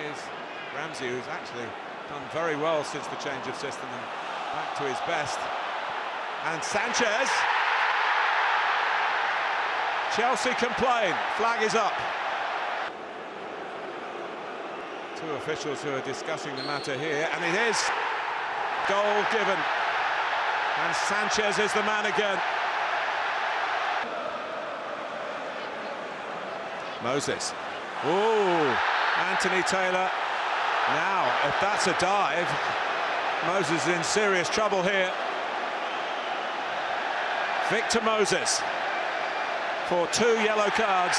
Here's Ramsey, who's actually done very well since the change of system and back to his best. And Sanchez. Chelsea complain. Flag is up. Two officials who are discussing the matter here, and it is goal given. And Sanchez is the man again. Moses. Oh, Anthony Taylor. Now, if that's a dive, Moses is in serious trouble here. Victor Moses, for two yellow cards,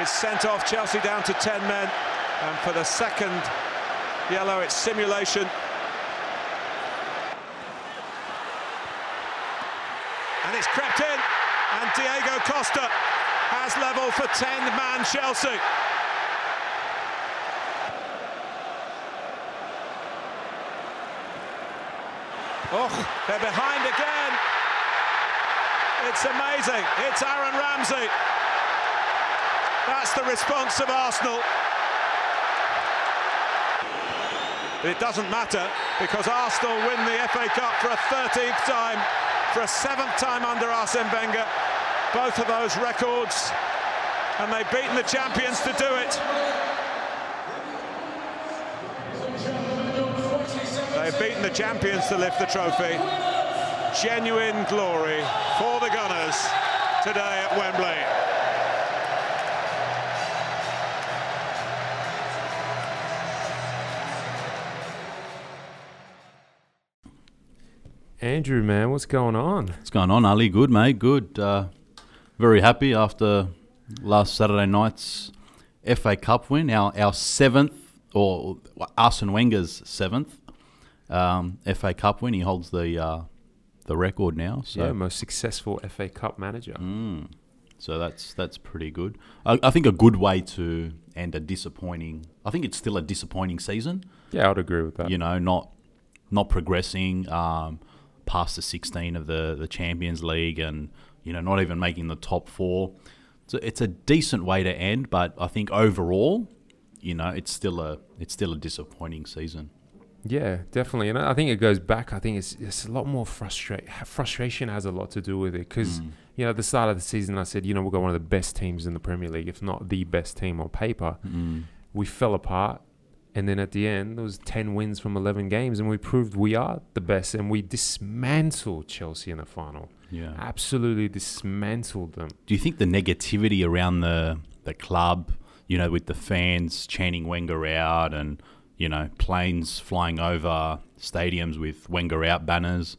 is sent off Chelsea down to 10 men. And for the second yellow, it's simulation. And it's crept in, and Diego Costa has level for 10-man Chelsea. Oh, they're behind again. It's amazing. It's Aaron Ramsey. That's the response of Arsenal. But it doesn't matter because Arsenal win the FA Cup for a 13th time, for a seventh time under Arsene Wenger. Both of those records, and they've beaten the champions to do it. They've beaten the champions to lift the trophy. Genuine glory for the Gunners today at Wembley. Andrew, man, what's going on? What's going on, Ali? Good, mate. Good. Uh, very happy after last Saturday night's FA Cup win. Our our seventh, or Arsene Wenger's seventh um, FA Cup win. He holds the uh, the record now. So. Yeah, most successful FA Cup manager. Mm. So that's that's pretty good. I, I, think a good way to end a disappointing. I think it's still a disappointing season. Yeah, I'd agree with that. You know, not not progressing um, past the 16 of the the Champions League, and you know, not even making the top four. So it's a decent way to end, but I think overall, you know, it's still a it's still a disappointing season. Yeah, definitely, and I think it goes back. I think it's it's a lot more frustrate. Frustration has a lot to do with it because mm. you know at the start of the season I said you know we've got one of the best teams in the Premier League, if not the best team on paper. Mm. We fell apart, and then at the end there was ten wins from eleven games, and we proved we are the best, and we dismantled Chelsea in the final. Yeah, absolutely dismantled them. Do you think the negativity around the the club, you know, with the fans chanting Wenger out and you know, planes flying over stadiums with Wenger out banners.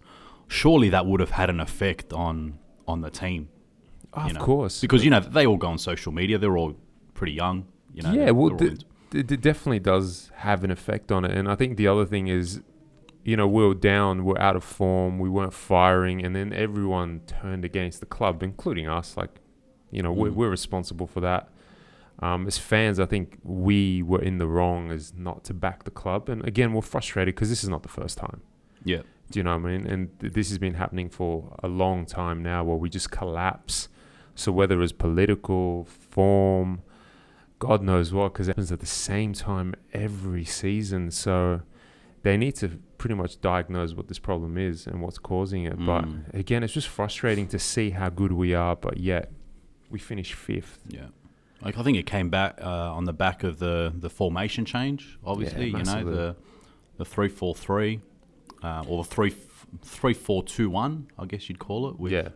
Surely that would have had an effect on on the team. Oh, of know? course, because you know they all go on social media. They're all pretty young. You know. Yeah, well, it definitely does have an effect on it. And I think the other thing is, you know, we are down, we're out of form, we weren't firing, and then everyone turned against the club, including us. Like, you know, mm. we're, we're responsible for that. Um, as fans, I think we were in the wrong as not to back the club. And again, we're frustrated because this is not the first time. Yeah. Do you know what I mean? And th- this has been happening for a long time now where we just collapse. So whether it's political, form, God knows what, because it happens at the same time every season. So they need to pretty much diagnose what this problem is and what's causing it. Mm. But again, it's just frustrating to see how good we are, but yet we finish fifth. Yeah. Like I think it came back uh, on the back of the, the formation change. Obviously, yeah, you know the the three four three uh, or the three three four two one. I guess you'd call it. With, yeah.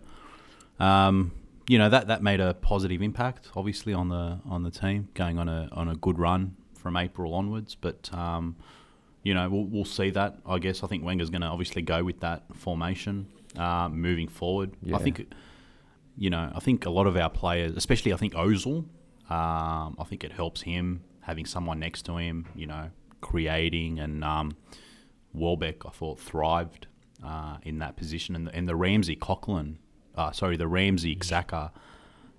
Um, you know that that made a positive impact, obviously on the on the team going on a on a good run from April onwards. But um, you know we'll, we'll see that. I guess I think Wenger's going to obviously go with that formation uh, moving forward. Yeah. I think you know I think a lot of our players, especially I think Ozil um, I think it helps him having someone next to him, you know, creating. And um, Welbeck, I thought, thrived uh, in that position. And the, and the Ramsey Coquelin, uh, sorry, the Ramsey Xhaka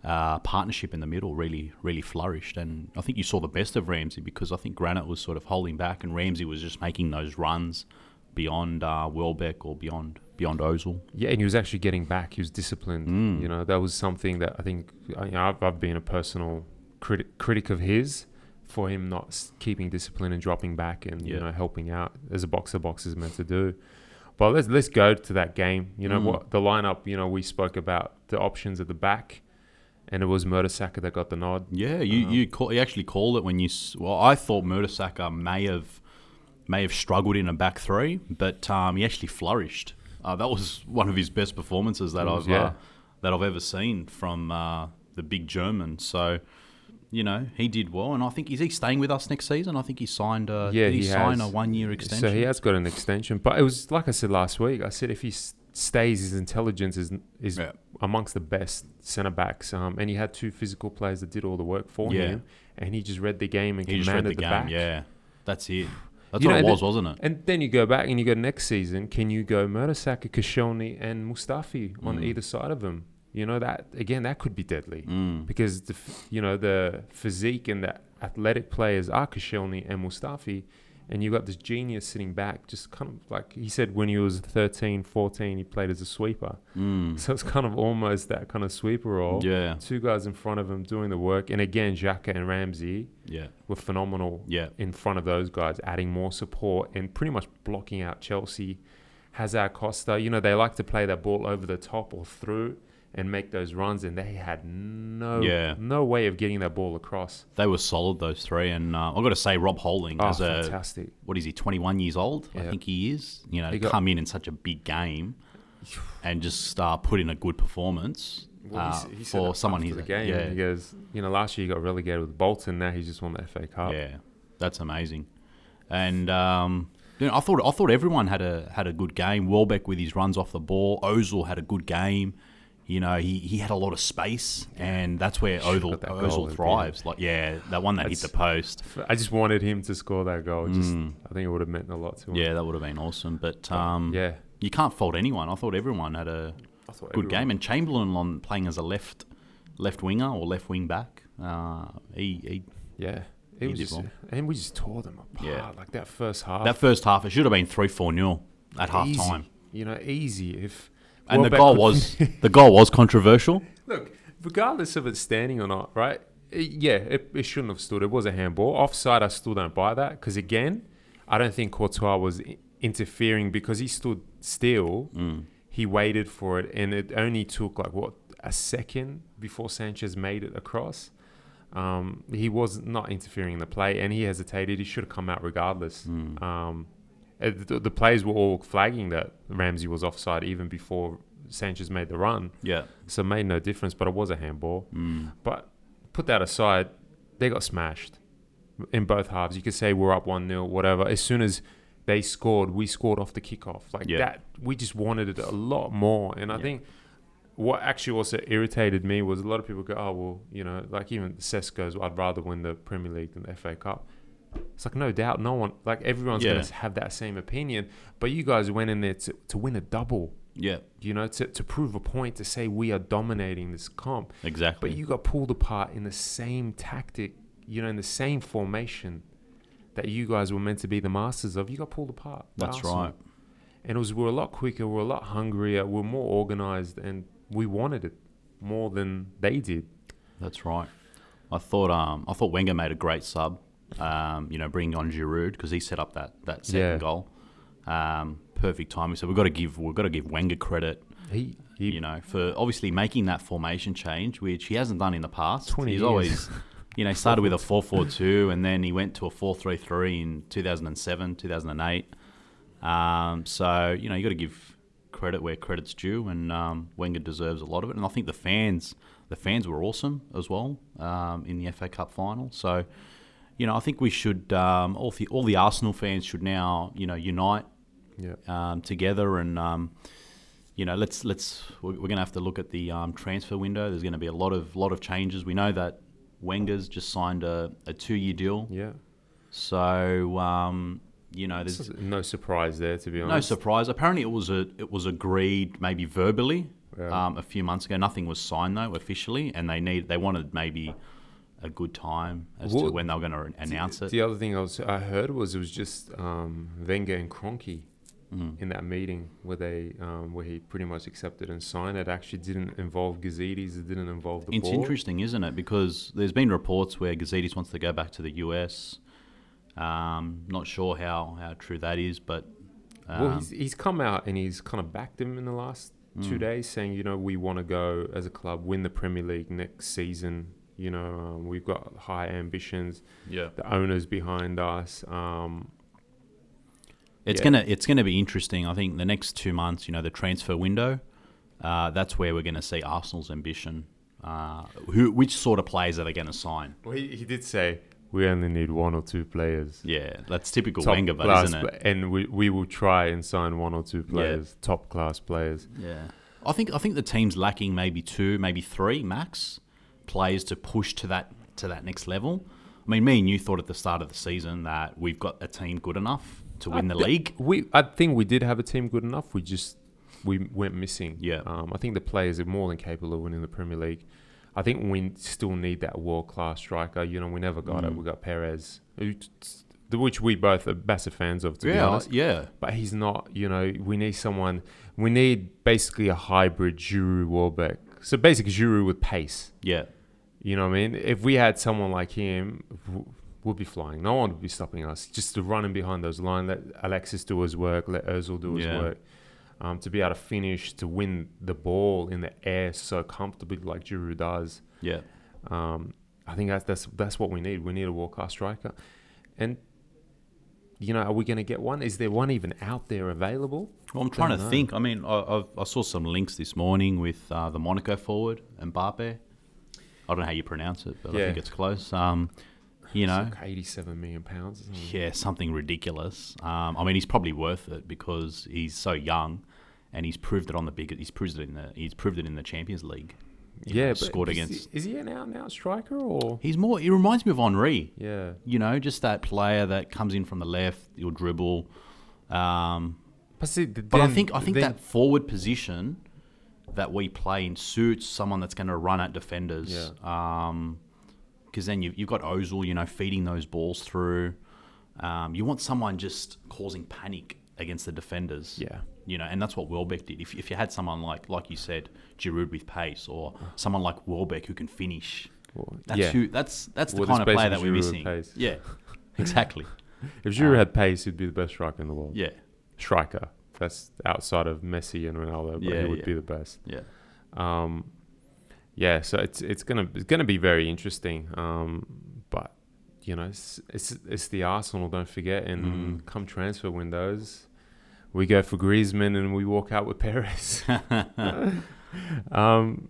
uh, partnership in the middle really, really flourished. And I think you saw the best of Ramsey because I think Granit was sort of holding back, and Ramsey was just making those runs beyond uh, Welbeck or beyond beyond Ozil. Yeah, and he was actually getting back. He was disciplined. Mm. You know, that was something that I think you know, I've, I've been a personal critic critic of his for him not keeping discipline and dropping back and you know helping out as a boxer boxer's meant to do. But let's let's go to that game. You know Mm. what the lineup. You know we spoke about the options at the back, and it was Mertesacker that got the nod. Yeah, you Um, you, call, you actually called it when you. Well, I thought Mertesacker may have may have struggled in a back three, but um, he actually flourished. Uh, that was one of his best performances that was, I've yeah. uh, that I've ever seen from uh, the big German. So, you know, he did well, and I think is he staying with us next season? I think he signed a Yeah, he, he sign a one year extension. So he has got an extension, but it was like I said last week. I said if he stays, his intelligence is is Yeah. amongst the best centre backs. Um, and he had two physical players that did all the work for Yeah. him, and he just read the game and He commanded the the, game. back. Yeah, that's it. That's You what know, it was, wasn't it? And then you go back and you go next season. Can you go Mertesacker, Koscielny, and Mustafi on Mm. either side of him? You know that again, that could be deadly Mm. because the you know the physique and the athletic players are Koscielny and Mustafi, and you got this genius sitting back, just kind of like he said when he was 13, 14, he played as a sweeper. Mm. So it's kind of almost that kind of sweeper role. Yeah, Two guys in front of him doing the work, and again, Xhaka and Ramsey yeah, were phenomenal yeah. in front of those guys, adding more support and pretty much blocking out Chelsea. Hazard Costa, you know, they like to play that ball over the top or through and make those runs, and they had no Yeah. no way of getting that ball across. They were solid, those three. And uh, I've got to say, Rob Holding, Oh, as a fantastic. what is he, 21 years old? I think he is. You know, He to got- come in in such a big game and just uh, put in a good performance Well, uh, he for someone he's the game. Yeah, He goes, you know, last year he got relegated with Bolton. Now he's just won the FA Cup. yeah, that's amazing. And um, you know, I thought I thought everyone had a had a good game. Welbeck with his runs off the ball. Ozil had a good game. You know, he, he had a lot of space, and that's where Ozil, that Ozil thrives. Like, yeah, that one that hit the post. I just wanted him to score that goal. Just, Mm. I think it would have meant a lot to him. Yeah, that would have been awesome. But um, yeah. you can't fault anyone. I thought everyone had a good everyone- game, and Chamberlain on playing as a left left winger or left wing back. Uh, he, he Yeah. He It was just, well. and we just tore them apart. Yeah. Like that first half. that first half it should have been three four nil at half time, You know, easy. If and the goal was the goal was controversial. Look, regardless of it standing or not, right? It- yeah, it, it shouldn't have stood. It was a handball. Offside, I still don't buy that because again, I don't think Courtois was interfering because he stood still. Mm. He waited for it, and it only took like what a second before Sanchez made it across. Um, he was not interfering in the play, and he hesitated. He should have come out regardless. Mm. Um, the, the players were all flagging that Ramsey was offside even before Sanchez made the run. Yeah, So it made no difference, but it was a handball. mm. But put that aside, they got smashed in both halves. You could say we're up 1 0, whatever. As soon as they scored, we scored off the kickoff. Like Yeah. that, we just wanted it a lot more. And I Yeah. think what actually also irritated me was a lot of people go, oh, well, you know, like even Cesc goes, I'd rather win the Premier League than the FA Cup. It's like, no doubt, no one, like everyone's Yeah. going to have that same opinion. But you guys went in there to, to win a double yeah, you know, to, to prove a point, to say we are dominating this comp. exactly. But you got pulled apart in the same tactic, you know, in the same formation that you guys were meant to be the masters of. You got pulled apart. That's Arsenal. right. And it was we're a lot quicker, we're a lot hungrier, we're more organized, and we wanted it more than they did. That's right. I thought um, I thought Wenger made a great sub. Um, you know, bringing on Giroud because he set up that that second Yeah. goal. Um, perfect timing. So we've got to give we've got to give Wenger credit. He, he You know, for obviously making that formation change, which he hasn't done in the past. 20 He's years. always, you know, he started with a 4-4-2 and then he went to a 4-3-3 in 2007, 2008. Um, so you know, you got to give credit where credit's due, and um, Wenger deserves a lot of it. And I think the fans, the fans were awesome as well um, in the FA Cup final. So, you know, I think we should um, all the all the Arsenal fans should now you know unite yeah. um, together and. Um, you know, let's let's we're, we're going to have to look at the um, transfer window. There's going to be a lot of lot of changes. We know that Wenger's just signed a, a two year deal, Yeah. so um, you know, there's No surprise there, to be honest. no surprise. Apparently, it was a it was agreed maybe verbally Yeah. um, a few months ago. Nothing was signed though officially, and they need they wanted maybe a good time as to when they were going to announce it. The other thing I, was, I heard was it was just um, Wenger and Kroenke Mm. in that meeting where they um, where he pretty much accepted and signed. It actually didn't involve Gazidis. It didn't involve the It's board. interesting, isn't it? Because there's been reports where Gazidis wants to go back to the US. Um, not sure how, how true that is, but um, well, he's, he's come out and he's kind of backed him in the last two Mm. days, saying, you know, we want to go as a club win the Premier League next season. You know, um, we've got high ambitions. yeah, The owners behind us. Um, it's Yeah. gonna it's gonna be interesting. I think the next two months, you know, the transfer window, uh, that's where we're gonna see Arsenal's ambition. Uh, who which sort of players are they going to sign? well, he, he did say we only need one or two players. Yeah, that's typical Top Wenger, but class isn't it? And we, we will try and sign one or two players, top class players. Yeah, I think I think the team's lacking maybe two, maybe three max players to push to that to that next level. I mean, me and you thought at the start of the season that we've got a team good enough to win the I thi- league. We, I think we did have a team good enough. We just we went missing. Yeah. Um, I think the players are more than capable of winning the Premier League. I think we still need that world class striker. You know, we never got it. Mm. We got Perez, who- which we both are massive fans of, to be yeah, honest. yeah, But he's not. You know, we need someone. We need basically a hybrid Giroud Welbeck. So basically, Giroud with pace. yeah, You know what I mean? If we had someone like him, we'll be flying. No one would be stopping us. Just to run in behind those lines, let Alexis do his work, let Ozil do his Yeah. work. Um, to be able to finish, to win the ball in the air so comfortably like Giroud does. yeah. Um, I think that's that's that's what we need. We need a world class striker, and you know, are we going to get one? Is there one even out there available? Well, I'm trying to know. think. I mean, I, I, I saw some links this morning with uh, the Monaco forward Mbappe. I don't know how you pronounce it, but I think it's close. Um, you know, like eighty-seven million pounds. Yeah, something ridiculous. Um, I mean, he's probably worth it because he's so young, and he's proved it on the big. He's proved it in the. He's proved it in the Champions League. Yeah. know, scored is against. He, is he an out-and-out striker or? He's more. He reminds me of Henry. Yeah. You know, just that player that comes in from the left, he'll dribble. Um, But, see, but I think I think then- that forward position that we play in suits someone that's going to run at defenders. Um, because then you, you've got Ozil, you know, feeding those balls through. Um, you want someone just causing panic against the defenders. Yeah. You know, and that's what Welbeck did. If, if you had someone like, like you said, Giroud with pace, or someone like Welbeck who can finish, Well, that's yeah. who. That's that's the Well, kind of player that we're missing. pace. Yeah, exactly. If Giroud Um, had pace, he'd be the best striker in the world. Yeah, Striker. That's outside of Messi and Ronaldo, but Yeah, he would yeah. be the best. yeah. Um, yeah, so it's it's gonna it's gonna be very interesting. Um, but you know, it's, it's it's the Arsenal. Don't forget, and Mm. come transfer windows, we go for Griezmann and we walk out with Perez. um,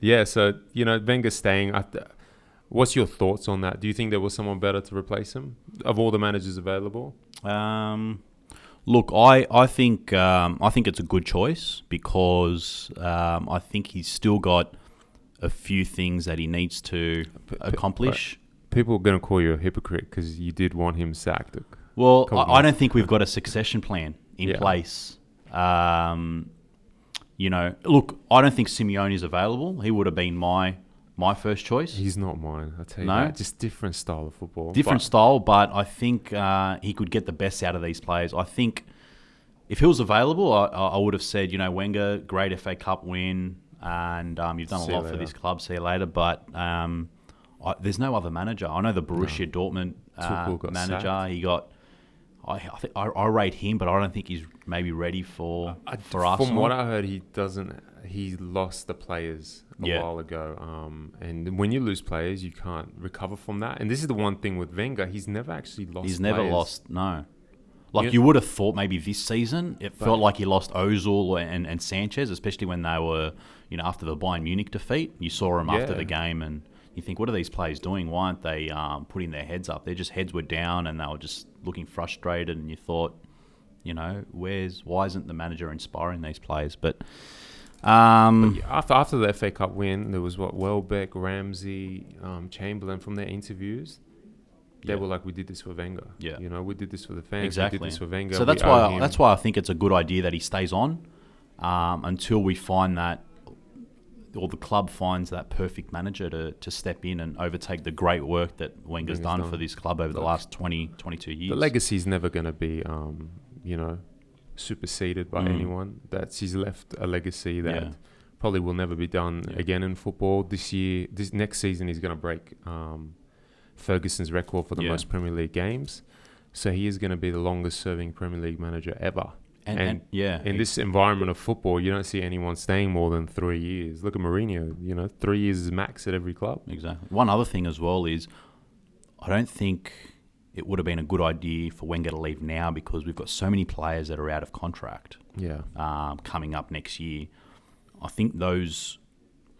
yeah, so you know, Wenger staying. I th- what's your thoughts on that? Do you think there was someone better to replace him of all the managers available? Um, look, I I think um, I think it's a good choice because um, I think he's still got a few things that he needs to accomplish. People are going to call you a hypocrite because you did want him sacked. Well, I, I don't think we've got a succession plan in Yeah. place. Um, you know, look, I don't think Simeone is available. He would have been my my first choice. He's not mine. I tell you No? that. Just different style of football. different But- style, but I think uh, he could get the best out of these players. I think if he was available, I, I would have said, you know, Wenger, great FA Cup win, and um, you've done a lot for this club. See you later. But um, I, there's no other manager. I know the Borussia Dortmund uh, manager. sacked. He got. I, I think I, I rate him, but I don't think he's maybe ready for I- for From Arsenal. what I heard, he doesn't. He lost the players a Yeah. while ago. Um, and when you lose players, you can't recover from that. And this is the one thing with Wenger: he's never actually lost. He's never players. lost. No. Like You- you would have thought maybe this season, it felt like he lost Ozil and, and Sanchez, especially when they were, you know, after the Bayern Munich defeat. You saw them after the game, and you think, what are these players doing? Why aren't they um, putting their heads up? Their just heads were down, and they were just looking frustrated. And you thought, you know, where's why isn't the manager inspiring these players? But, um, Yeah, After after the FA Cup win, there was what Welbeck, Ramsey, um, Chamberlain from their interviews. They Yeah. were like, "We did this for Wenger. Yeah. you know, we did this for the fans. exactly. We did this for Wenger. So that's we why him." that's why I think it's a good idea that he stays on um, until we find that or the club finds that perfect manager to, to step in and overtake the great work that Wenger's Wenger's done, for this club over the last 20, 22 years. the legacy's never going to be, um, you know, superseded by Mm. anyone. That's he's left a legacy that Yeah. probably will never be done Yeah. again in football. This year, this next season, he's going to break um, Ferguson's record for the Yeah. most Premier League games. So he is going to be the longest serving Premier League manager ever. And, And and, yeah, In this environment of football, you don't see anyone staying more than three years. Look at Mourinho. You know, three years is max at every club. Exactly. One other thing as well is, I don't think it would have been a good idea for Wenger to leave now because we've got so many players that are out of contract Yeah. um, coming up next year. I think those,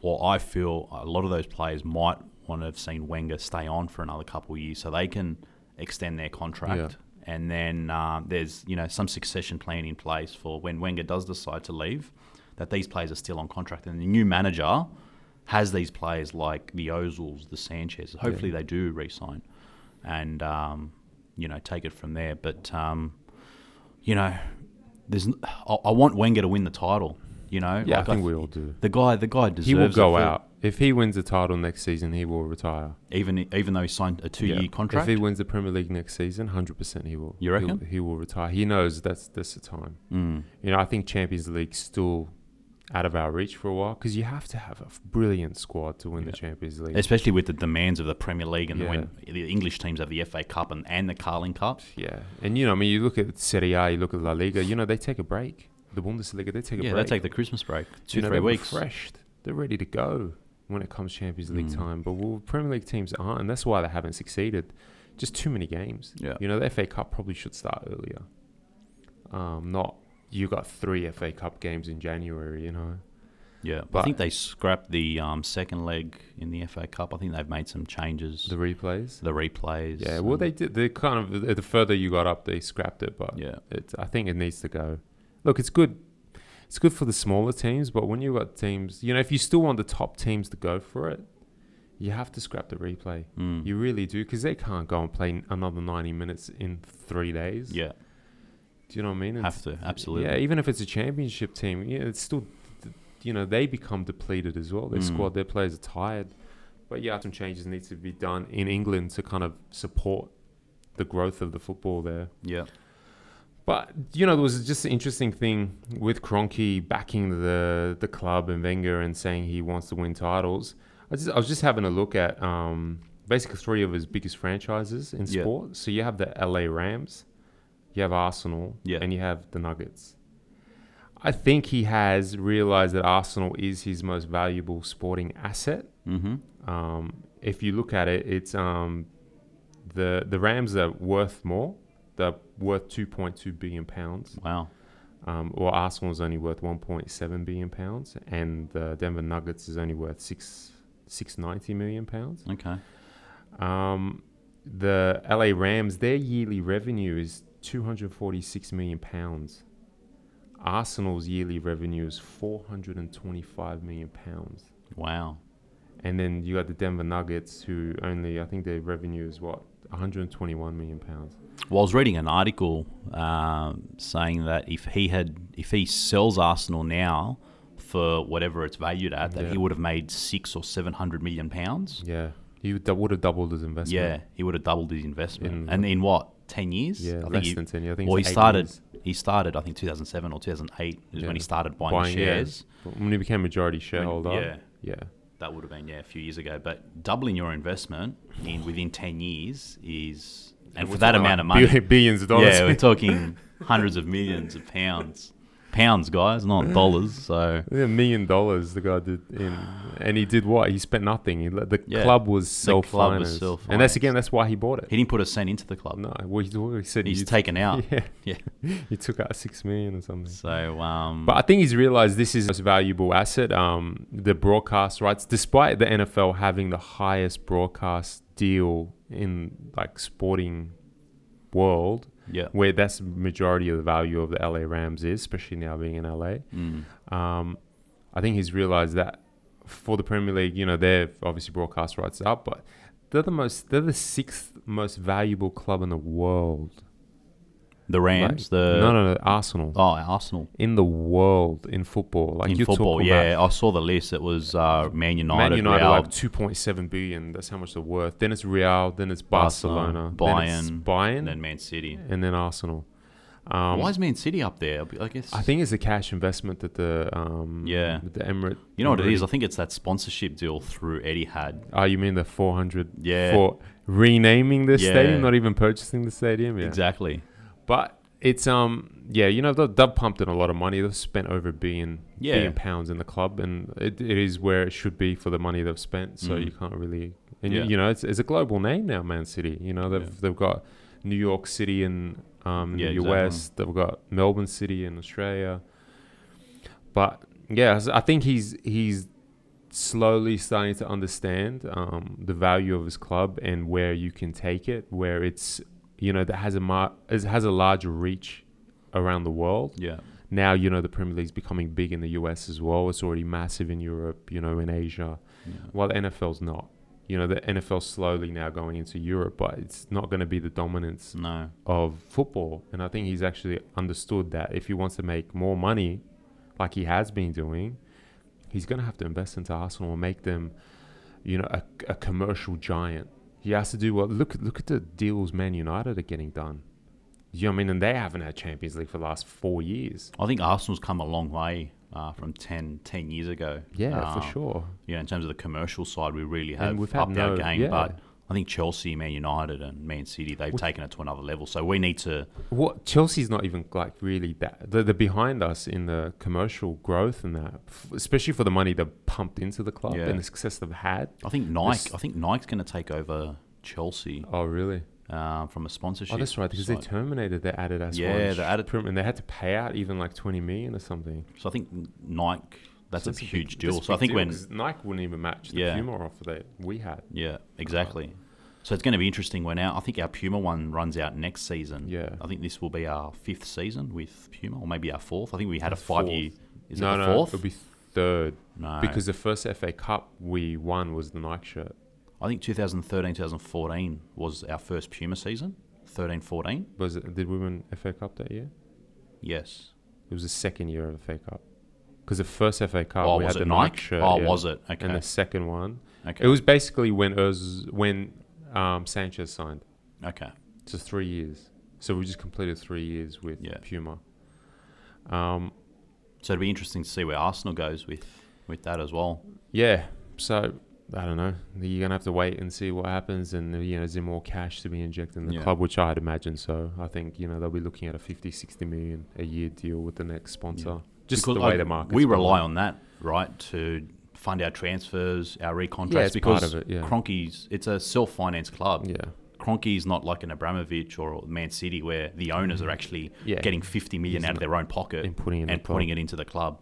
well, I feel a lot of those players might want to have seen Wenger stay on for another couple of years so they can extend their contract. And then uh, there's you know some succession plan in place for when Wenger does decide to leave, that these players are still on contract, and the new manager has these players like the Ozils, the Sanchez. Hopefully they do re-sign, and um, you know take it from there. But um, you know, there's I, I want Wenger to win the title. You know, Yeah, Like, I think th- we all do. the guy, the guy deserves. He will go out. If he wins the title next season, he will retire. even even though he signed a two-year Yeah. contract. If he wins the Premier League next season, hundred percent he will. You reckon? He'll- he will retire? He knows that's that's the time. Mm. You know, I think Champions League still out of our reach for a while because you have to have a brilliant squad to win the Champions League. especially with the demands of the Premier League and Yeah. when the English teams have the FA Cup and, and the Carling Cup. yeah, and you know, I mean, you look at Serie A, you look at La Liga. You know, they take a break. The Bundesliga, they take a Yeah, break. they take the Christmas break, two you know, three they're weeks. refreshed. They're ready to go when it comes Champions League Mm. time. But well, Premier League teams aren't, and that's why they haven't succeeded. Just too many games. Yeah. You know, the FA Cup probably should start earlier. Um, not you got three FA Cup games in January. You know. Yeah, but I think they scrapped the um, second leg in the FA Cup. I think they've made some changes. The replays. The, replays. Yeah, well, they did. They kind of the further you got up, they scrapped it. But Yeah, it, I think it needs to go. Look, it's good. It's good for the smaller teams, but when you've got teams, you know, if you still want the top teams to go for it, you have to scrap the replay. Mm. You really do, because they can't go and play another ninety minutes in three days. yeah, do you know what I mean? have to absolutely. Yeah, even if it's a championship team, yeah, it's still, you know, they become depleted as well. Their Mm. squad, their players are tired. But yeah, some changes need to be done in England to kind of support the growth of the football there. yeah, But you know, there was just an interesting thing with Kroenke backing the the club and Wenger and saying he wants to win titles. I just I was just having a look at um, basically three of his biggest franchises in Yeah. sport. So you have the LA Rams, you have Arsenal, Yeah. and you have the Nuggets. I think he has realized that Arsenal is his most valuable sporting asset. mm-hmm. Um, if you look at it, it's um, the the Rams are worth more. They're worth two point two billion pounds. Wow. Um, well, Arsenal is only worth one point seven billion pounds, and the Denver Nuggets is only worth six six ninety million pounds. Okay. Um, the LA Rams, their yearly revenue is two hundred forty six million pounds. Arsenal's yearly revenue is four hundred and twenty five million pounds. Wow. And then you got the Denver Nuggets, who only I think their revenue is what 121 million pounds. Well, I was reading an article um, saying that if he had, if he sells Arsenal now for whatever it's valued at, that Yeah. he would have made six or seven hundred million pounds. Yeah, he would, would have doubled his investment. Yeah, he would have doubled his investment. In- and in what ten years? yeah, I think less he, than 10 years. I think well, he started. years. He started, I think, 2007 or 2008 is Yeah. when he started buying, Buying, yeah. shares. when he became majority shareholder. yeah. yeah, That would have been yeah a few years ago. But doubling your investment in within 10 years is, and for that amount of like money, bill- billions of dollars. yeah, we're talking hundreds of millions of pounds, pounds, guys, not dollars. So Yeah, a million dollars the guy did in, and he did what? He spent nothing. He the Yeah, club was self financed, and that's again that's why he bought it. he didn't put a cent into the club. No, well, he, well, he said He's taken out. Yeah, Yeah. he took out six million or something. So, um, But I think he's realized this is the most valuable asset. Um, the broadcast rights, despite the NFL having the highest broadcast deal in like sporting world, yeah, where that's the majority of the value of the LA Rams is, especially now being in LA. mm, Um, I think he's realized that for the Premier League, you know, they've obviously broadcast rights up, but they're the most, they're the sixth most valuable club in the world. The Rams, Like, the no, no, no, Arsenal oh Arsenal in the world in football. Like in football. talking about Yeah, I saw the list. It was uh, Man United, Man United Real, like 2.7 billion. That's how much they're worth. Then it's Real. Then it's Barcelona, Barcelona. then it's Bayern, Bayern, and then Man City. and then Arsenal. Um, Why is Man City up there? I guess. I think it's a cash investment that the um, Yeah. the Emirate. you know what it is. I think it's that sponsorship deal through Etihad. Oh, you mean the four hundred? Yeah. For renaming the Yeah. stadium, not even purchasing the stadium. Yeah. Exactly. But it's um yeah, you know they've, they've pumped in a lot of money. They've spent over a billion Yeah. billion pounds in the club, and it, it is where it should be for the money they've spent. So Mm. you can't really and Yeah. you, you know it's, it's a global name now, Man City. You know they've Yeah. they've got New York City in um in Yeah, the exactly. US. They've got Melbourne City in Australia. But yeah, I think he's he's slowly starting to understand um, the value of his club and where you can take it, where it's you know that has a mar- has a larger reach around the world. Yeah. Now you know the Premier League's becoming big in the US as well. It's already massive in Europe, you know, in Asia. yeah. While the NFL's not. You know, the NFL's slowly now going into Europe, but it's not going to be the dominance No. of football. And I think he's actually understood that if he wants to make more money, like he has been doing, he's going to have to invest into Arsenal and make them, you know, a, a commercial giant. He has to do what? Look, look at the deals Man United are getting done. You know what I mean? And they haven't had Champions League for the last four years. I think Arsenal's come a long way uh, from 10, 10 years ago. Yeah, for Um, sure. Yeah, in terms of the commercial side, we really have we've upped our game. yeah. But I think Chelsea, Man United, and Man City, they've taken it to another level. So we need to. What Chelsea's not even like really that they're, they're behind us in the commercial growth and that, f- especially for the money they've pumped into the club Yeah. and the success they've had. I think Nike. This- I think Nike's going to take over Chelsea Oh, really? uh, from a sponsorship. Oh, that's right. Because they terminated their Adidas. Yeah, one the Adi- and they had to pay out even like twenty million or something. So I think Nike. That's So a big- huge that's deal. So I think when Nike wouldn't even match the Yeah. Puma offer that we had. Yeah, exactly. So it's going to be interesting when our I think our Puma one runs out next season. Yeah. I think this will be our fifth season with Puma, or maybe our fourth. I think we had a five year. Is no, it no, fourth? it'll be third no, because the first FA Cup we won was the Nike shirt. I think 2013, 2014 was our first Puma season. 13, 14. Was it? Did we win FA Cup that year? Yes. It was the second year of the FA Cup. Because the first FA Cup oh, we was had the Nike? Nike shirt. oh, yeah. was it? Okay. And the second one, okay. it was basically when Uz, when um, Sanchez signed. okay. So three years. So we just completed three years with Yeah. Puma. Um, So it'd be interesting to see where Arsenal goes with with that as well. yeah. So I don't know. You're gonna have to wait and see what happens, and you know, is there more cash to be injected in the Yeah. club? Which I'd imagine so. I think you know they'll be looking at a 50, 60 million a year deal with the next sponsor. Just Because the way I- the market. We rely on that, right, to fund our transfers, our recontracts. Yeah, because part of it, yeah. Kroenke's it's a self-financed club. Yeah. Kroenke's not like an Abramovich or Man City where the owners are actually Mm-hmm. Yeah. getting 50 million He's out of their own pocket and putting it and putting it into the club.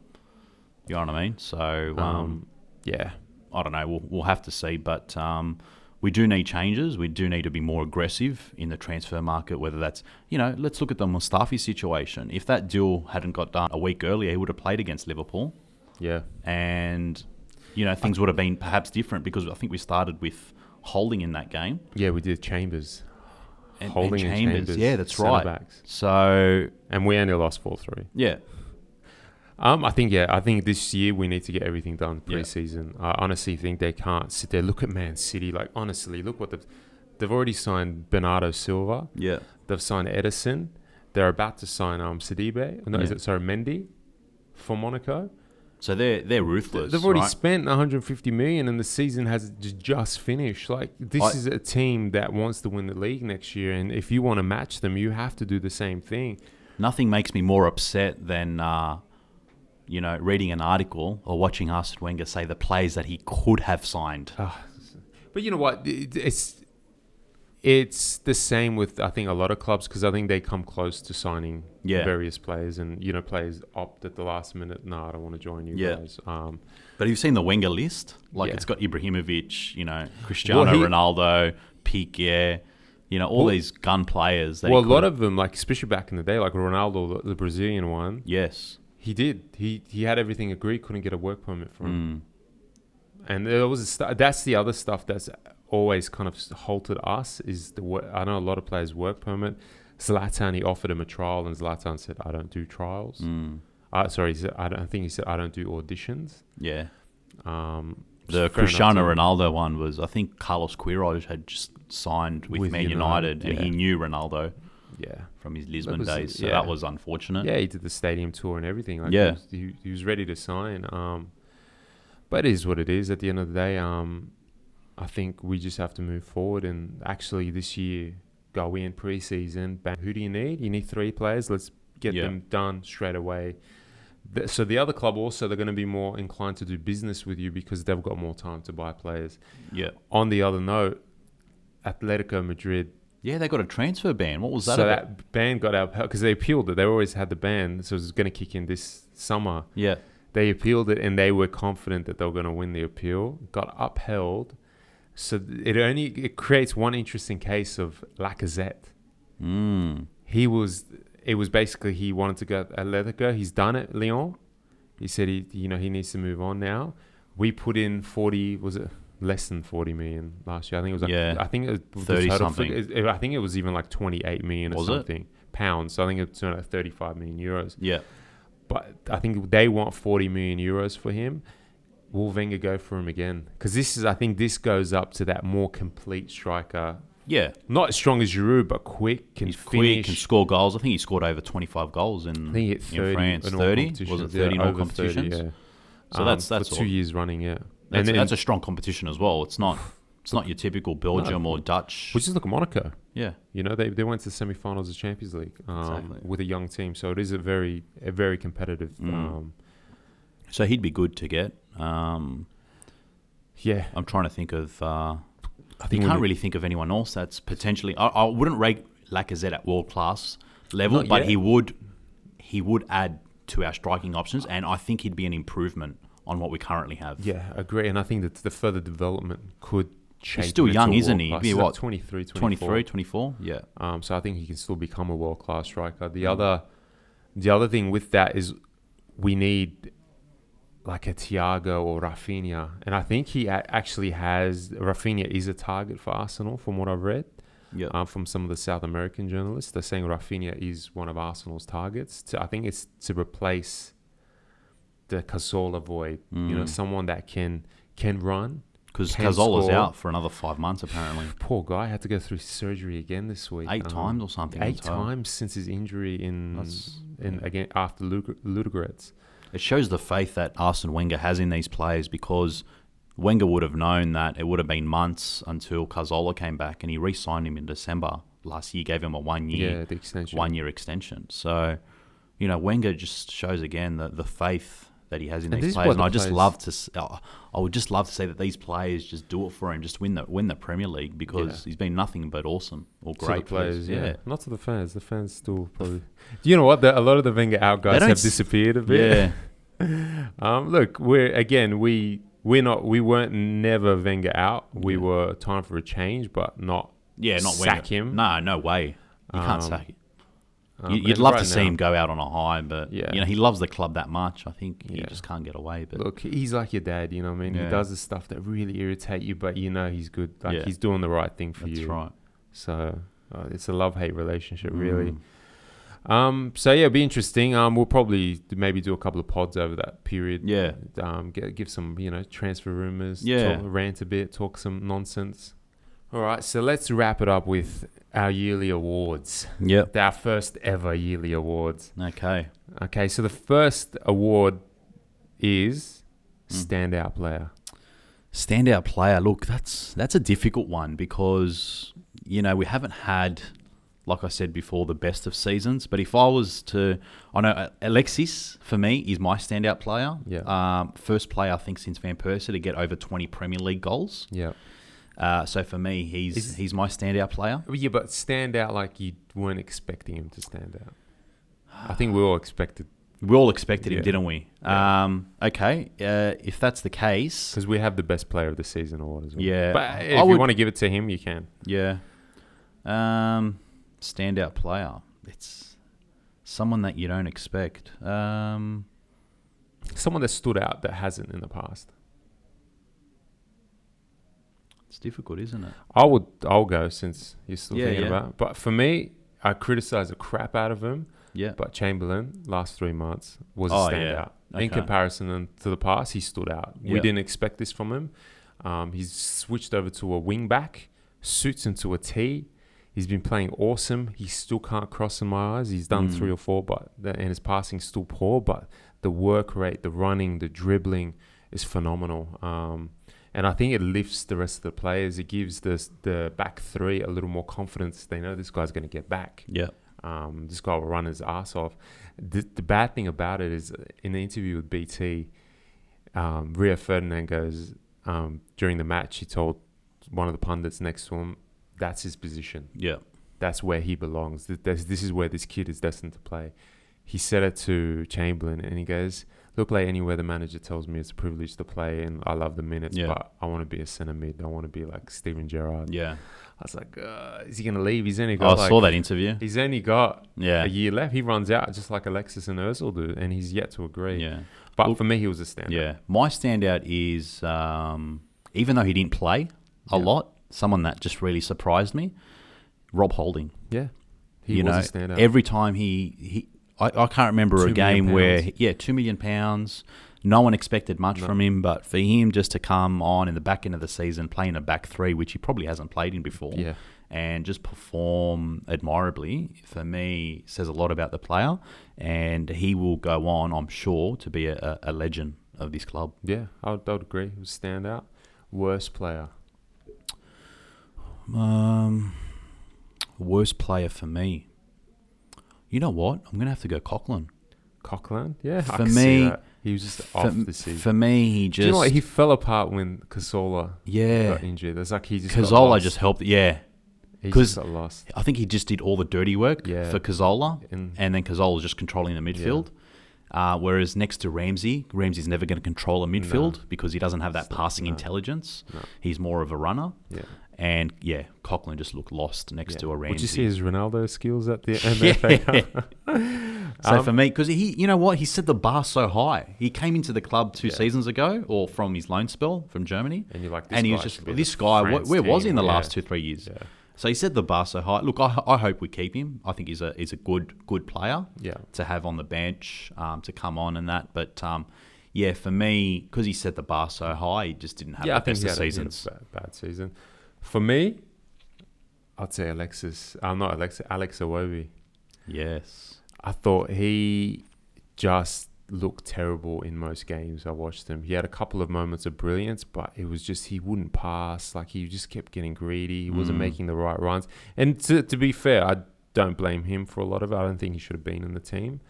You know what I mean? So, um, Um, yeah. I don't know. We'll, we'll have to see. But um, we do need changes. We do need to be more aggressive in the transfer market, whether that's, you know, let's look at the Mustafi situation. If that deal hadn't got done a week earlier, he would have played against Liverpool Yeah. and, you know, things would have been perhaps different because I think we started with holding in that game. Yeah, we did Chambers. And, and Holding and Chambers, Yeah, that's right. backs. So, And we only lost 4 3. yeah. Um, I think, yeah, I think this year we need to get everything done Yeah. pre-season. I honestly think they can't sit there. Look at Man City. Like, honestly, look what they've... They've already signed Bernardo Silva. Yeah. They've signed Ederson. They're about to sign um Sidibe. No, is it sorry Mendy for Monaco? So they're they're ruthless. They've already right? spent 150 million, and the season has just finished. Like this I- is a team that wants to win the league next year, and if you want to match them, you have to do the same thing. Nothing makes me more upset than uh, you know reading an article or watching Arsene Wenger say the plays that he could have signed. But you know what? It's it's the same with I think a lot of clubs because I think they come close to signing Yeah. various players, and you know players opt at the last minute. No, I don't want to join you Yeah. guys. Um, But you've seen the Wenger list, like Yeah. it's got Ibrahimovic, you know, Cristiano Well, he- Ronaldo, Piqué, you know, all Well- these gun players. Well, a lot of them, like especially back in the day, like Ronaldo, the, the Brazilian one, yes, he did. He he had everything agreed, couldn't get a work permit for him. Mm. And there was a stu- that's the other stuff that's always kind of halted us is the work. I know a lot of players work permit. Zlatan, he offered him a trial, and Zlatan said, "I don't do trials." Mm. Uh, sorry, he said, I, don't, I think he said, "I don't do auditions." yeah. Um, The Cristiano. Ronaldo one was, I think Carlos Queiroz had just signed with, With Man United, United, and yeah. he knew Ronaldo. Yeah. from his Lisbon was- days. So yeah. that was unfortunate. Yeah, he did the stadium tour and everything. Like Yeah. he was, he, he was ready to sign. Um, but it is what it is. At the end of the day, um, I think we just have to move forward and actually this year go in preseason. Bang. Who do you need? You need three players. Let's get Yeah. them done straight away. The- So the other club also they're going to be more inclined to do business with you because they've got more time to buy players. Yeah. On the other note, Atletico Madrid Yeah, they got a transfer ban. What was that so about? that ban got upheld because they appealed it. They always had the ban, so it was going to kick in this summer. yeah. They appealed it, and they were confident that they were going to win the appeal. Got upheld, so it only it creates one interesting case of Lacazette. Mm. He was it was basically he wanted to go Atletico. He's done it, Lyon. He said he you know he needs to move on now. We put in forty was it less than forty million last year? I think it was like Yeah. I think it was 30 something. figure- I think it was even like twenty eight million or Was it? something pounds. So I think it's thirty five million euros. Yeah. But I think they want forty million euros for him. Will Wenger go for him again? Because this is I think this goes up to that more complete striker. Yeah. Not as strong as Giroud, but quick, can He's finish. quick, can score goals. I think he scored over 25 goals in, I think he hit in France. in 30? Was it competitions. 30 in Yeah, all over 30, competitions? yeah. So Um, that's- that's for two all. years running, yeah. That's, and that's a strong competition as well. It's not it's not your typical Belgium or Dutch. which is like Monaco. yeah. You know, they, they went to the semi-finals of the Champions League um, Exactly. with a young team, so it is a very a very competitive. Mm. Um, So he'd be good to get. Um, yeah, I'm trying to think of. Uh, I you think can't really think of anyone else that's potentially. I, I wouldn't rate Lacazette at world class level, but he would. He would add to our striking options, and I think he'd be an improvement on what we currently have. Yeah, I agree, and I think that the further development could He's still young, isn't he? he's what, 23, 24. 23, 24? Yeah. Um, so I think he can still become a world class striker. The Mm. other, the other thing with that is we need like a Thiago or Rafinha, and I think he a- actually has. Rafinha is a target for Arsenal, from what I've read. Yeah. um, from some of the South American journalists. They're saying Rafinha is one of Arsenal's targets. To, I think it's to replace the Cazorla void. You know, Mm. someone that can can run. Because can Cazorla's out for another five months, apparently. Poor guy had to go through surgery again this week. Eight Um, times or something. Eight times since his injury in That's- in again after Lud- Ludogorets. It shows the faith that Arsene Wenger has in these players because Wenger would have known that it would have been months until Cazola came back and he re signed him in December last year, gave him a one year Yeah, the extension. one year extension. So, you know, Wenger just shows again the, the faith that he has in And these players. And the I just players... love to. Uh, I would just love to say that these players just do it for him, just win the win the Premier League because Yeah. he's been nothing but awesome or to the great players, us. yeah. Not to the fans. The fans still probably. Do you know what? The, a lot of the Wenger out guys have disappeared a bit. yeah. Um, look, we're again we we're not we weren't never Wenger out. We Yeah. were time for a change, but not Yeah, not Sack Wenger. him. No, no way. You can't Um, sack him. Um, You- You'd love right to see now- him go out on a high, but Yeah. you know he loves the club that much. I think he Yeah. just can't get away. But Look, he's like your dad. You know what I mean? Yeah. He does the stuff that really irritate you, but you know he's good. Like Yeah. he's doing the right thing for that's you. right. So uh, it's a love hate relationship, really. Mm. Um, so yeah, it'll be interesting. Um, we'll probably maybe do a couple of pods over that period. Yeah, Um, get, give some you know transfer rumors. Yeah. talk, rant a bit, talk some nonsense. All right, so let's wrap it up with our yearly awards. yep. Our first ever yearly awards. Okay. Okay, so the first award is Mm. standout player. Standout player. Look, that's that's a difficult one because you know we haven't had, like I said before, the best of seasons. But if I was to, I know uh, Alexis for me is my standout player. Yeah. Um, first player I think since Van Persie to get over twenty Premier League goals. Yeah. Uh, so for me, he's Is- he's my standout player. Yeah, but stand out like you weren't expecting him to stand out. I think we all expected We all expected him, didn't we? Yeah. Um, okay, uh, if that's the case, because we have the best player of the season award as well. Yeah, but I if you would- want to give it to him, you can. yeah. Um, standout player. It's someone that you don't expect. Um, Someone that stood out that hasn't in the past. It's difficult, isn't it? I would. I'll go since you're still Yeah, thinking yeah. about. It. But for me, I criticize the crap out of him. Yeah. But Chamberlain, last three months, was a Oh, standout. yeah. In comparison and to the past, he stood out. We didn't expect this from him. Um, he's switched over to a wing back, suits into a T. He's been playing awesome. He still can't cross in my eyes. He's done Mm. three or four, but and his passing's still poor. But the work rate, the running, the dribbling is phenomenal. Um, and I think it lifts the rest of the players. It gives the the back three a little more confidence. They know this guy's going to get back. Yeah. Um, this guy will run his ass off. The, the bad thing about it is, in the interview with BT, um, Rio Ferdinand goes um, during the match. He told one of the pundits next to him, "That's his position. Yeah. That's where he belongs. Th- This, this is where this kid is destined to play." He said it to Chamberlain, and he goes, "Look, like anywhere the manager tells me it's a privilege to play, and I love the minutes, Yeah. but I want to be a centre mid. I want to be like Steven Gerrard." Yeah. I was like, uh, "Is he going to leave? He's only I got like, saw that interview. He's only got Yeah. a year left. He runs out just like Alexis and Özil do, and he's yet to agree. Yeah. But Look- for me, he was a standout. Yeah. My standout is um, even though he didn't play a Yeah. lot, someone that just really surprised me, Rob Holding. Yeah. He you was know, a standout. every time he he, I, I can't remember a game where yeah, two million pounds. No one expected much No. from him, but for him just to come on in the back end of the season, playing a back three, which he probably hasn't played in before, yeah. and just perform admirably, for me says a lot about the player, and he will go on, I'm sure, to be a, a, legend of this club. Yeah, I would, I would agree. He was a standout. Worst player. Um, worst player for me. You know what? I'm gonna have to go Coquelin. Coquelin? Yeah. I For see me-. He was just For, off the season. for me, he just. Do you know what? He fell apart when Cazorla yeah. got injured. It's like he just lost. just helped. Yeah, he 'cause- just got lost. I think he just did all the dirty work Yeah. for Cazorla, And and then Cazorla was just controlling the midfield. Uh, whereas next to Ramsey, Ramsey's never going to control a midfield because he doesn't have that passing no. intelligence. No. He's more of a runner. yeah. And yeah, Coquelin just looked lost next yeah. to a Ramsey. Would you see his Ronaldo skills at the MFA? So Um, for me, because he, you know what, he set the bar so high. He came into the club two Yeah. seasons ago, or from his loan spell from Germany, And you're like, this and he was just should be in this guy. What, where was he in the team, last two three years? So he set the bar so high. Look, I, I hope we keep him. I think he's a he's a good good player Yeah. to have on the bench um, to come on and that. But um, yeah, for me, because he set the bar so high, he just didn't have yeah, I the think best he of had a- he had seasons. a bad, bad season. For me, I'd say Alexis. I'm not Alexis. Alex Iwobi. Yes. I thought he just looked terrible in most games I watched him. He had a couple of moments of brilliance, but it was just he wouldn't pass. Like he just kept getting greedy. He wasn't Mm. making the right runs. And to, to be fair, I don't blame him for a lot of it. I don't think he should have been in the team,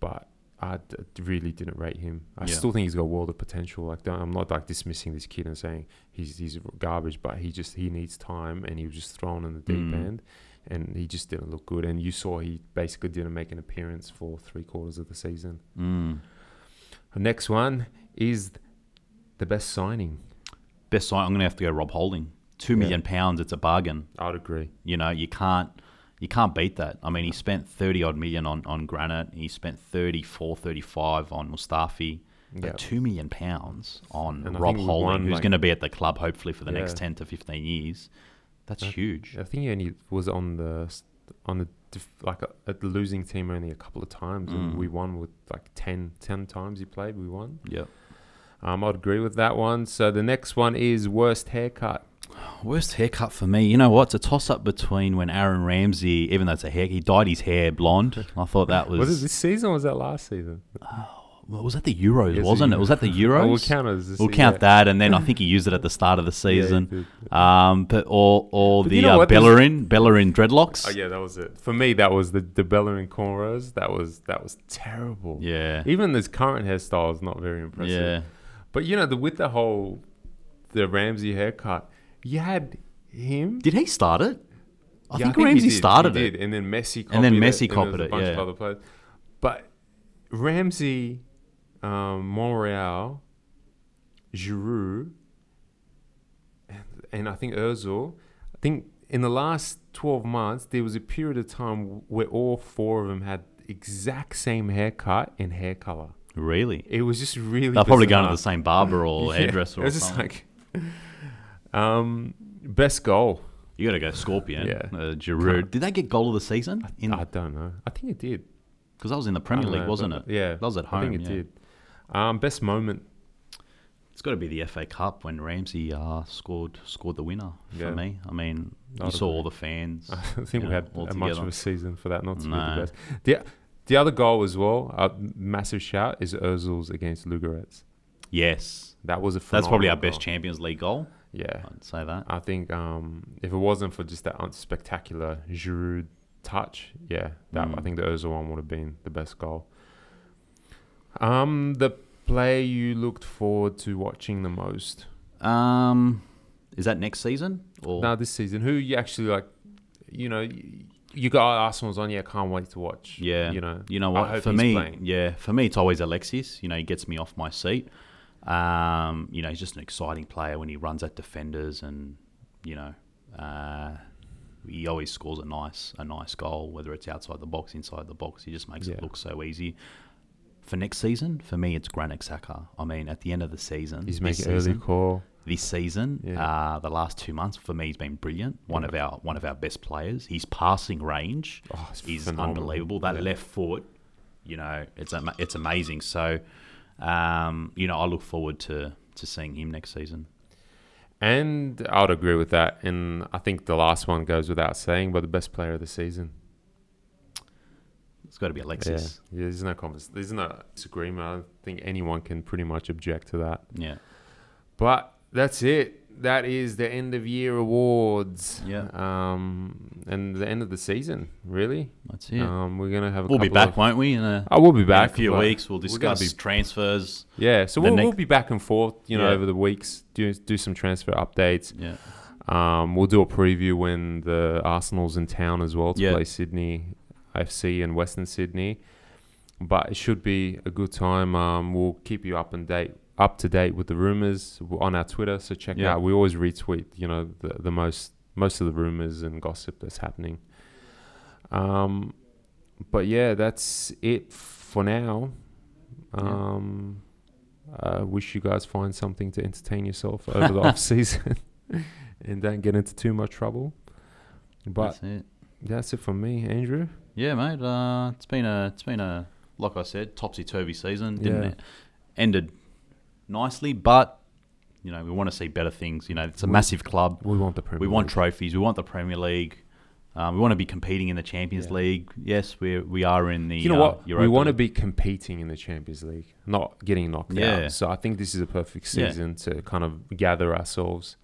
but I d- really didn't rate him. I Yeah. still think he's got a world of potential. Like don't- I'm not like dismissing this kid and saying he's he's garbage, but he just he needs time, and he was just thrown in the deep Mm. end and he just didn't look good. And you saw he basically didn't make an appearance for three quarters of the season. Mm. The next one is the best signing. Best sign. I'm going to have to go Rob Holding. Two million Yeah. pounds. It's a bargain. I'd agree. You know, you can't you can't beat that. I mean, he spent 30 odd million on, on Granit. He spent 34, 35 on Mustafi. But Yeah. 2 million pounds on And Rob Holding, won, who's like- going to be at the club hopefully for the next 10 to 15 years. That's Yeah. huge. I think he only was on the on the like a, at the losing team only a couple of times, and Mm. we won with like 10, 10 times he played. We won. Yep. Um, I'd agree with that one. So the next one is worst haircut. Worst haircut for me. You know what? It's a toss up between when Aaron Ramsey, even though it's a hair, he dyed his hair blonde. I thought that was. Was, it this season or was that last season? Well, was that the Euros, Yes, wasn't it? Was that the Euros? Oh, we'll count as We'll count that, and then I think he used it at the start of the season. did. Um, but or or But the you know uh, Bellerin Bellerin dreadlocks. Oh yeah, that was it. For me, that was the the Bellerin cornrows. That was that was terrible. yeah, Even this current hairstyle is not very impressive. yeah. But you know, the with the whole the Ramsey haircut, you had him. Did he start it? I Yeah, think, he Ramsey did, started it. and then Messi copied And then it, Messi there copied it, yeah. other players. But Ramsey, um, Monreal, Giroud, and, and I think Özil. I think in the last twelve months there was a period of time where all four of them had exact same haircut and hair color. Really? It was just really. They're probably going to the same barber or Yeah, hairdresser It or was just like, um, best goal. you got to go Scorpion. Yeah. Uh, Giroud. Did they get goal of the season? In I don't know. I think it did. because that was in the Premier League, know, wasn't it? Yeah, That was at home. I think it yeah. did. Um, best moment. It's got to be the FA Cup when Ramsey uh, scored scored the winner for Yeah. me. I mean, you I'd saw agree. all the fans. I think we know, had all a much of a season for that not to be the best. The the other goal as well, a massive shout is Ozil's against Ludogorets. Yes, That was a that's probably our phenomenal best. Champions League goal. Yeah, I'd say that. I think um, if it wasn't for just that unspectacular Giroud touch, yeah, that I Mm. think the Ozil one would have been the best goal. Um, the play you looked forward to watching the most? Um, is that next season or Now this season, who you actually like? You know, you, got Arsenal's on. Yeah, I can't wait to watch. Yeah, you know, You know I what? For me, playing. yeah, for me, it's always Alexis. You know, he gets me off my seat. Um, you know, he's just an exciting player when he runs at defenders, and you know, uh, he always scores a nice, a nice goal, whether it's outside the box, inside the box. He just makes Yeah. it look so easy. For next season, for me, it's Granit Xhaka. I mean, at the end of the season, He's this making early season, call. this season, Yeah. uh, the last two months for me, he's been brilliant. One of our one of our best players. His passing range Oh, is phenomenal. unbelievable. That Yeah. left foot, you know, it's it's amazing. So, um, you know, I look forward to to seeing him next season. And I would agree with that. And I think the last one goes without saying, but the best player of the season. It's got to be Alexis. Yeah, yeah there's no there's no disagreement. I think anyone can pretty much object to that. Yeah, But that's it. That is the end of year awards. Yeah. Um, and the end of the season, really. that's it. Um, we're gonna have. A we'll be back, Of, won't we? In a, I will be in back a few weeks, we'll discuss be- transfers. yeah, so we'll, next- we'll be back and forth. You know, Yeah. over the weeks, do do some transfer updates. Yeah, Um, we'll do a preview when the Arsenal's in town as well to Yeah. play Sydney FC and Western Sydney. But it should be a good time. Um, we'll keep you up and date, up to date with the rumors on our Twitter. So check Yeah. out. We always retweet, you know, the, the most most of the rumors and gossip that's happening. Um, but yeah, that's it for now. Yeah. Um, I wish you guys find something to entertain yourself over the off season and don't get into too much trouble. But that's it. that's it from me, Andrew. Yeah, mate. Uh, it's been a it's been a like I said, topsy turvy season. Didn't Yeah. it? Ended nicely, but you know we want to see better things. You know, it's a We- massive club. We want the Premier We want League. trophies. We want the Premier League. Um, we want to be competing in the Champions Yeah. League. Yes, we we are in the. You know uh, what? Europa we want to be competing in the Champions League, not getting knocked Yeah. out. So I think this is a perfect Yeah. season to kind of gather ourselves,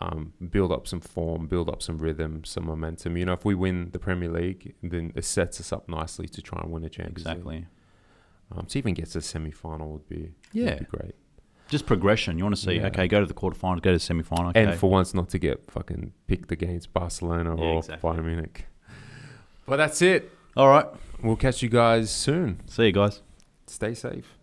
um, build up some form, build up some rhythm, some momentum. You know, if we win the Premier League, then it sets us up nicely to try and win a Champions League. exactly. Um, to even get to the semi final would be Yeah. would be great. Just progression. You want to see? Yeah. Okay, go to the quarterfinals, go to the semi-final. Okay. And for once, not to get fucking picked against Barcelona Yeah, or exactly. Bayern Munich. But that's it. all right. We'll catch you guys soon. See you guys. Stay safe.